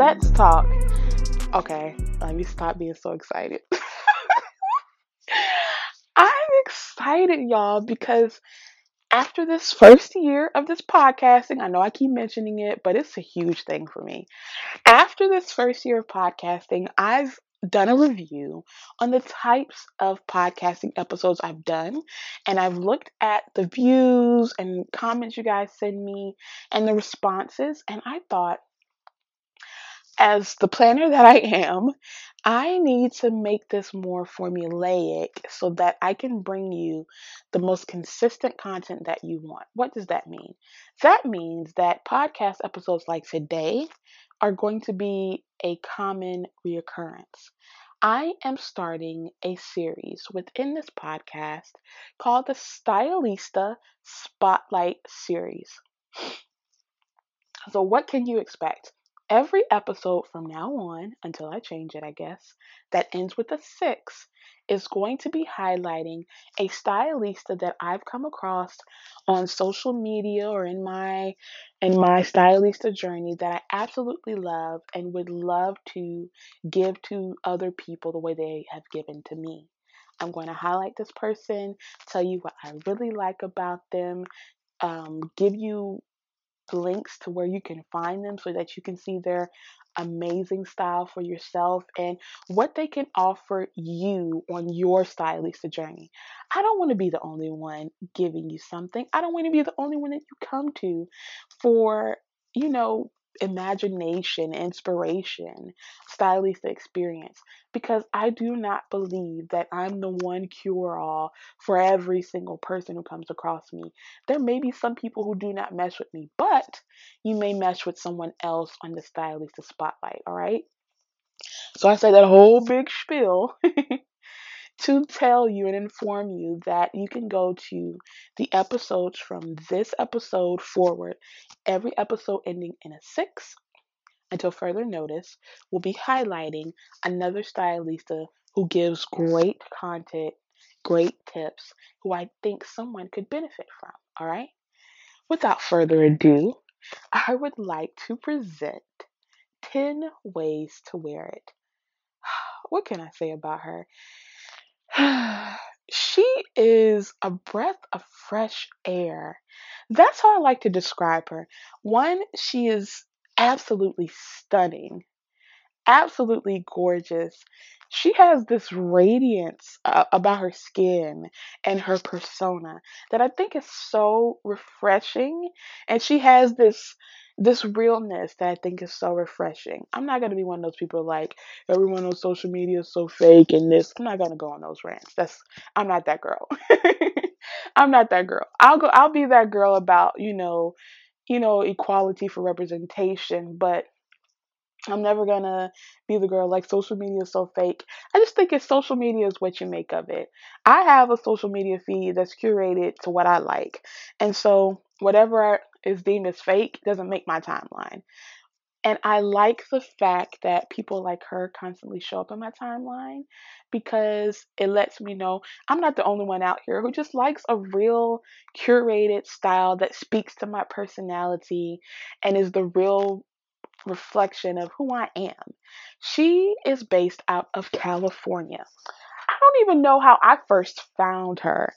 let's talk. Okay, let me stop being so excited. I'm excited, y'all, because after this first year of this podcasting, I know I keep mentioning it, but it's a huge thing for me. After this first year of podcasting, I've done a review on the types of podcasting episodes I've done, and I've looked at the views and comments you guys send me and the responses, and I thought, as the planner that I am, I need to make this more formulaic so that I can bring you the most consistent content that you want. What does that mean? That means that podcast episodes like today are going to be a common reoccurrence. I am starting a series within this podcast called the Stylista Spotlight Series. So, what can you expect? Every episode from now on, until I change it, I guess, that ends with a six is going to be highlighting a stylista that I've come across on social media or in my in my stylista journey that I absolutely love and would love to give to other people the way they have given to me. I'm going to highlight this person, tell you what I really like about them, um, give you links to where you can find them so that you can see their amazing style for yourself and what they can offer you on your stylista journey. I don't want to be the only one giving you something. I don't want to be the only one that you come to for, you know, imagination, inspiration, stylist experience because I do not believe that I'm the one cure all for every single person who comes across me. There may be some people who do not mesh with me, but you may mesh with someone else on the stylist spotlight, all right? So I said that whole big spiel to tell you and inform you that you can go to the episodes from this episode forward, every episode ending in a six until further notice, will be highlighting another stylista who gives great content, great tips, who I think someone could benefit from. All right? Without further ado, I would like to present 10 ways to wear it. What can I say about her? she is a breath of fresh air. That's how I like to describe her. One, she is absolutely stunning, absolutely gorgeous. She has this radiance uh, about her skin and her persona that I think is so refreshing. And she has this this realness that I think is so refreshing. I'm not gonna be one of those people like everyone on social media is so fake and this. I'm not gonna go on those rants. That's I'm not that girl. I'm not that girl. I'll go. I'll be that girl about you know, you know, equality for representation, but I'm never gonna be the girl like social media is so fake. I just think it's social media is what you make of it. I have a social media feed that's curated to what I like. And so whatever is deemed as fake doesn't make my timeline. And I like the fact that people like her constantly show up in my timeline because it lets me know I'm not the only one out here who just likes a real curated style that speaks to my personality and is the real reflection of who I am. She is based out of California. I don't even know how I first found her.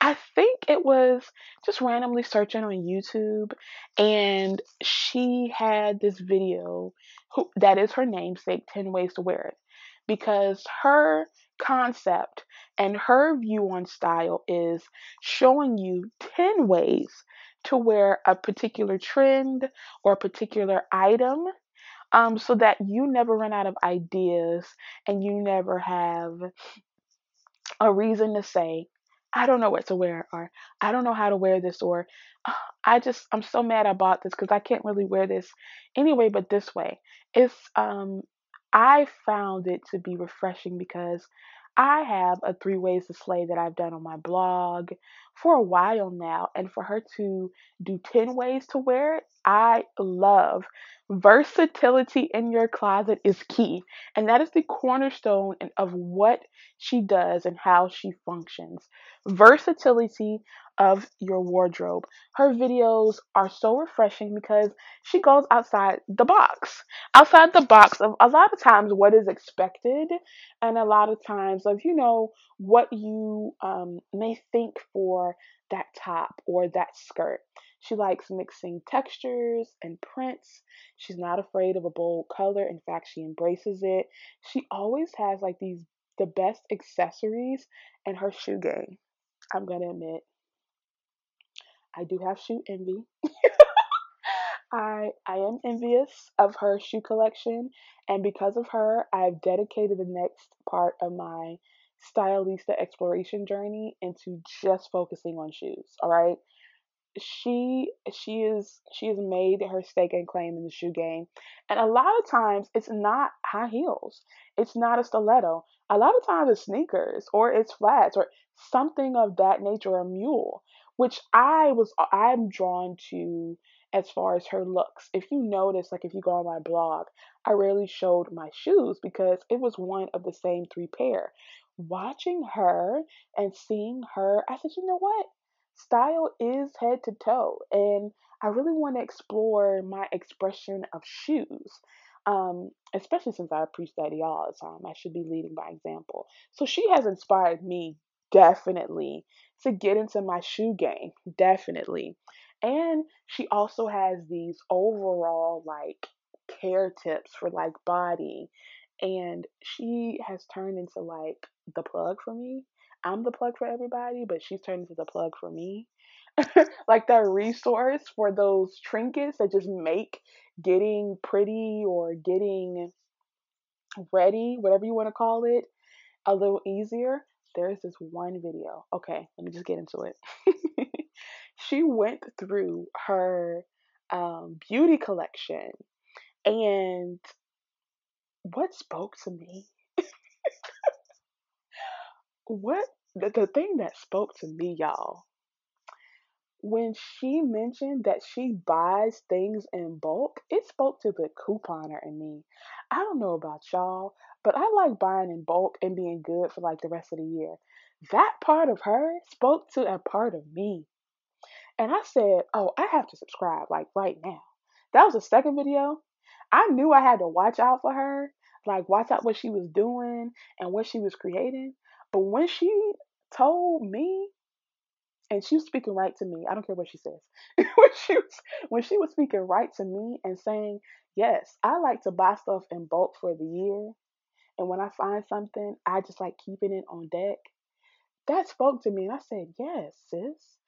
I think it was just randomly searching on YouTube, and she had this video who, that is her namesake 10 Ways to Wear It because her concept and her view on style is showing you 10 ways to wear a particular trend or a particular item um, so that you never run out of ideas and you never have a reason to say, I don't know what to wear, or I don't know how to wear this, or I just, I'm so mad I bought this because I can't really wear this anyway, but this way. It's, um, I found it to be refreshing because I have a three ways to slay that I've done on my blog for a while now. And for her to do 10 ways to wear it, I love. Versatility in your closet is key. And that is the cornerstone of what she does and how she functions. Versatility of your wardrobe. Her videos are so refreshing because she goes outside the box. Outside the box of a lot of times what is expected and a lot of times of, you know, what you um, may think for that top or that skirt. She likes mixing textures and prints. She's not afraid of a bold color. In fact, she embraces it. She always has like these the best accessories in her shoe game. I'm going to admit I do have shoe envy. I I am envious of her shoe collection, and because of her, I've dedicated the next part of my stylista exploration journey into just focusing on shoes. All right, she she is she has made her stake and claim in the shoe game. And a lot of times it's not high heels. It's not a stiletto. A lot of times it's sneakers or it's flats or something of that nature a mule which i was i'm drawn to as far as her looks. If you notice like if you go on my blog i rarely showed my shoes because it was one of the same three pair. Watching her and seeing her i said you know what style is head to toe and i really want to explore my expression of shoes um, especially since i preach that all the time i should be leading by example. So she has inspired me definitely to get into my shoe game definitely. And she also has these overall like care tips for like body and she has turned into like the plug for me I'm the plug for everybody, but she's turned into the plug for me. like that resource for those trinkets that just make getting pretty or getting ready, whatever you want to call it, a little easier. There's this one video. Okay, let me just get into it. she went through her um, beauty collection and what spoke to me what the, the thing that spoke to me, y'all, when she mentioned that she buys things in bulk, it spoke to the couponer in me. I don't know about y'all, but I like buying in bulk and being good for like the rest of the year. That part of her spoke to a part of me. And I said, Oh, I have to subscribe like right now. That was the second video. I knew I had to watch out for her, like watch out what she was doing and what she was creating. But when she told me, and she was speaking right to me, I don't care what she says. when she was when she was speaking right to me and saying, Yes, I like to buy stuff in bulk for the year. And when I find something, I just like keeping it on deck. That spoke to me and I said, Yes, sis.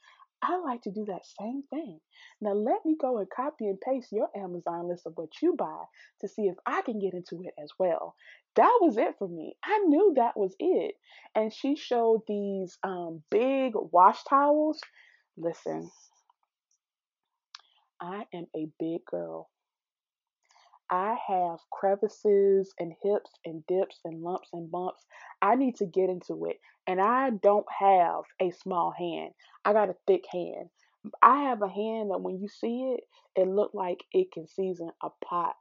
I like to do that same thing. Now let me go and copy and paste your Amazon list of what you buy to see if I can get into it as well. That was it for me. I knew that was it. And she showed these um, big wash towels. Listen, I am a big girl. I have crevices and hips and dips and lumps and bumps. I need to get into it. And I don't have a small hand. I got a thick hand. I have a hand that when you see it, it looked like it can season a pot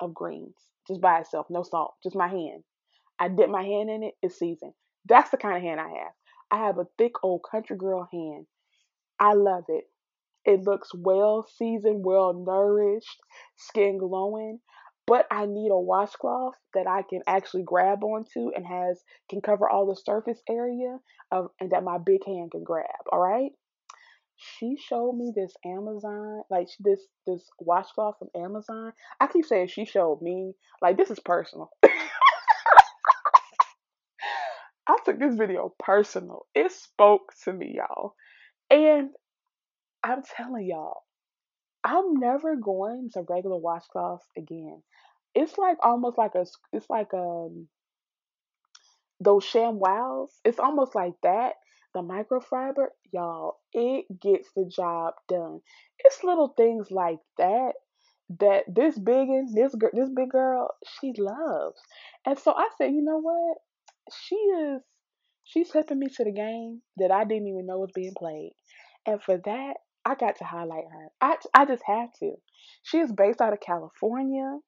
of greens just by itself, no salt, just my hand. I dip my hand in it, it's seasoned. That's the kind of hand I have. I have a thick old country girl hand. I love it. It looks well seasoned, well nourished, skin glowing. But I need a washcloth that I can actually grab onto and has can cover all the surface area of and that my big hand can grab. All right. She showed me this Amazon, like this this washcloth from Amazon. I keep saying she showed me, like this is personal. I took this video personal. It spoke to me, y'all. And I'm telling y'all, I'm never going to regular washcloths again. It's like almost like a, it's like um those ShamWows. It's almost like that. The microfiber, y'all, it gets the job done. It's little things like that that this big this girl, this big girl, she loves. And so I said, you know what? She is She's helping me to the game that I didn't even know was being played. And for that, I got to highlight her. I, I just had to. She is based out of California.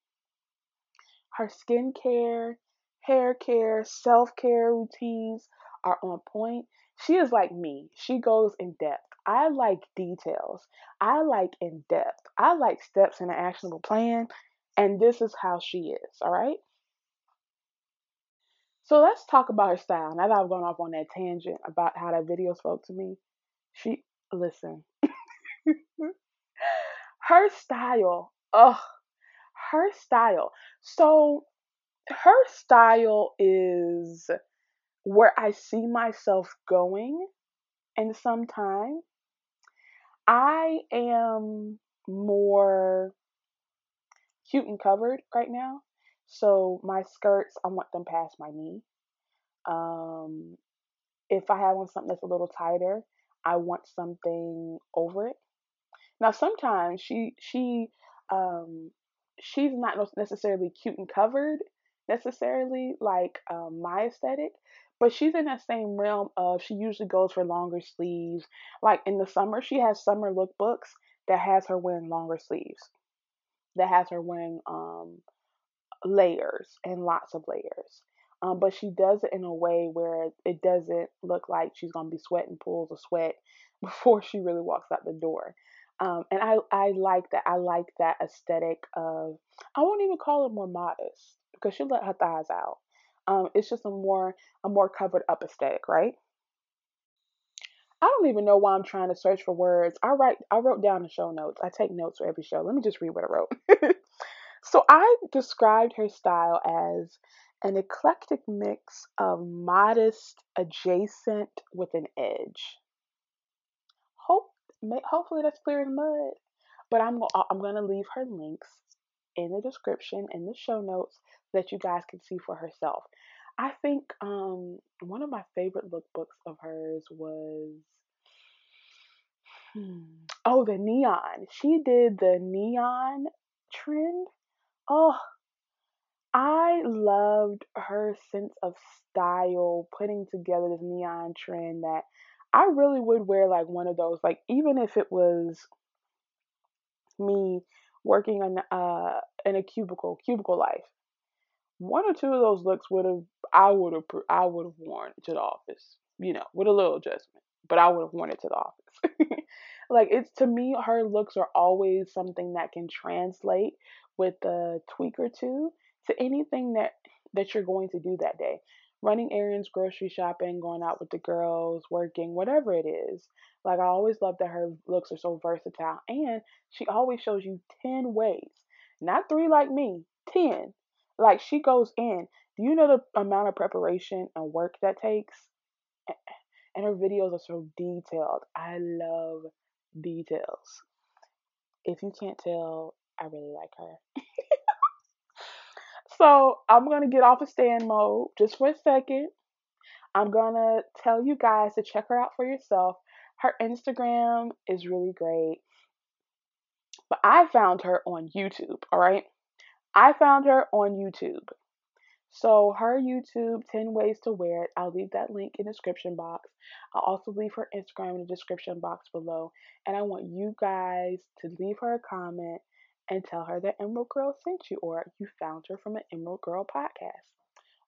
Her skincare, hair care, self care routines are on point. She is like me. She goes in depth. I like details. I like in depth. I like steps in an actionable plan. And this is how she is. All right. So let's talk about her style. Now that I've gone off on that tangent about how that video spoke to me, she listen. her style, ugh, her style. So her style is where I see myself going in some time. I am more cute and covered right now. So my skirts, I want them past my knee. Um, if I have on something that's a little tighter, I want something over it. Now sometimes she she um she's not necessarily cute and covered necessarily like um, my aesthetic, but she's in that same realm of she usually goes for longer sleeves. Like in the summer, she has summer lookbooks that has her wearing longer sleeves, that has her wearing um layers and lots of layers. Um, but she does it in a way where it doesn't look like she's gonna be sweating pools of sweat before she really walks out the door. Um, and I, I like that. I like that aesthetic of I won't even call it more modest because she let her thighs out. Um, it's just a more a more covered up aesthetic, right? I don't even know why I'm trying to search for words. I write I wrote down the show notes. I take notes for every show. Let me just read what I wrote. so I described her style as an eclectic mix of modest adjacent with an edge. Hope hopefully that's clear as mud. But I'm I'm gonna leave her links in the description in the show notes that you guys can see for herself. I think um, one of my favorite lookbooks of hers was hmm, oh the neon. She did the neon trend. Oh, I loved her sense of style putting together this neon trend that I really would wear like one of those, like even if it was me working in uh in a cubicle, cubicle life. One or two of those looks would have I would have I would have worn to the office, you know, with a little adjustment, but I would have worn it to the office. like it's to me, her looks are always something that can translate with a tweak or two to anything that that you're going to do that day running errands, grocery shopping, going out with the girls, working, whatever it is. Like I always love that her looks are so versatile and she always shows you 10 ways. Not 3 like me, 10. Like she goes in. Do you know the amount of preparation and work that takes? And her videos are so detailed. I love details. If you can't tell, I really like her. So I'm to get off of stand mode just for a second. I'm to tell you guys to check her out for yourself. Her Instagram is really great. But I found her on YouTube, all right? I found her on YouTube. So her YouTube, 10 ways to wear it. I'll leave that link in the description box. I'll also leave her Instagram in the description box below. And I want you guys to leave her a comment and tell her that Emerald Girl sent you or you found her from an Emerald Girl podcast.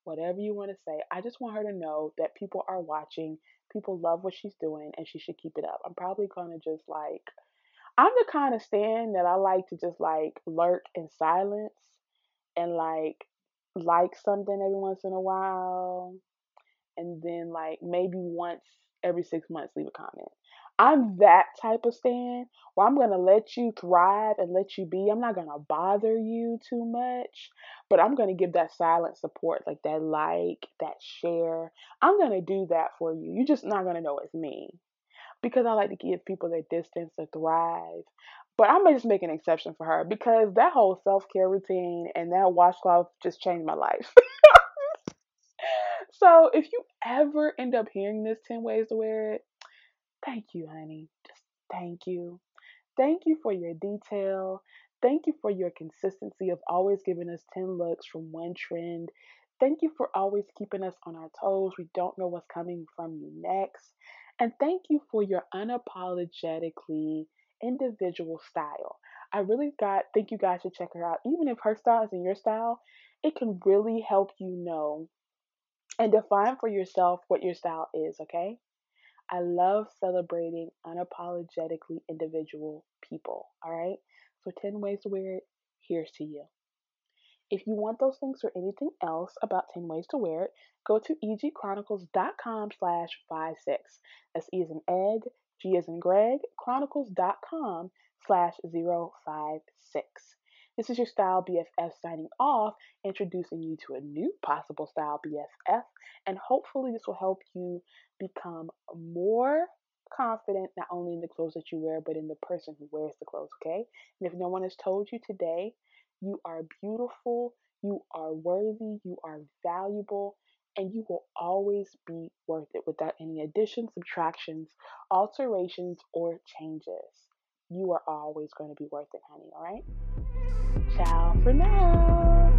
Whatever you want to say. I just want her to know that people are watching, people love what she's doing, and she should keep it up. I'm probably going to just like, I'm the kind of stand that I like to just like lurk in silence and like like something every once in a while and then like maybe once every six months leave a comment. I'm that type of stand where I'm going to let you thrive and let you be. I'm not going to bother you too much, but I'm going to give that silent support, like that like, that share. I'm going to do that for you. You're just not going to know it's me because I like to give people their distance to thrive. But I'm just make an exception for her because that whole self care routine and that washcloth just changed my life. so if you ever end up hearing this 10 ways to wear it, Thank you, honey. Just thank you. Thank you for your detail. Thank you for your consistency of always giving us 10 looks from one trend Thank you for always keeping us on our toes. We don't know what's coming from you next. And thank you for your unapologetically individual style. I really got think you guys should check her out. Even if her style isn't your style, it can really help you know and define for yourself what your style is, okay? I love celebrating unapologetically individual people, all right? So 10 ways to wear it, here's to you. If you want those links or anything else about 10 ways to wear it, go to egchronicles.com slash 56. That's E as in egg, G as in Greg, chronicles.com slash 056. This is your style BFF signing off, introducing you to a new possible style BFF, and hopefully this will help you become more confident not only in the clothes that you wear, but in the person who wears the clothes, okay? And if no one has told you today, you are beautiful, you are worthy, you are valuable, and you will always be worth it without any additions, subtractions, alterations, or changes. You are always going to be worth it, honey, all right? Ciao for now.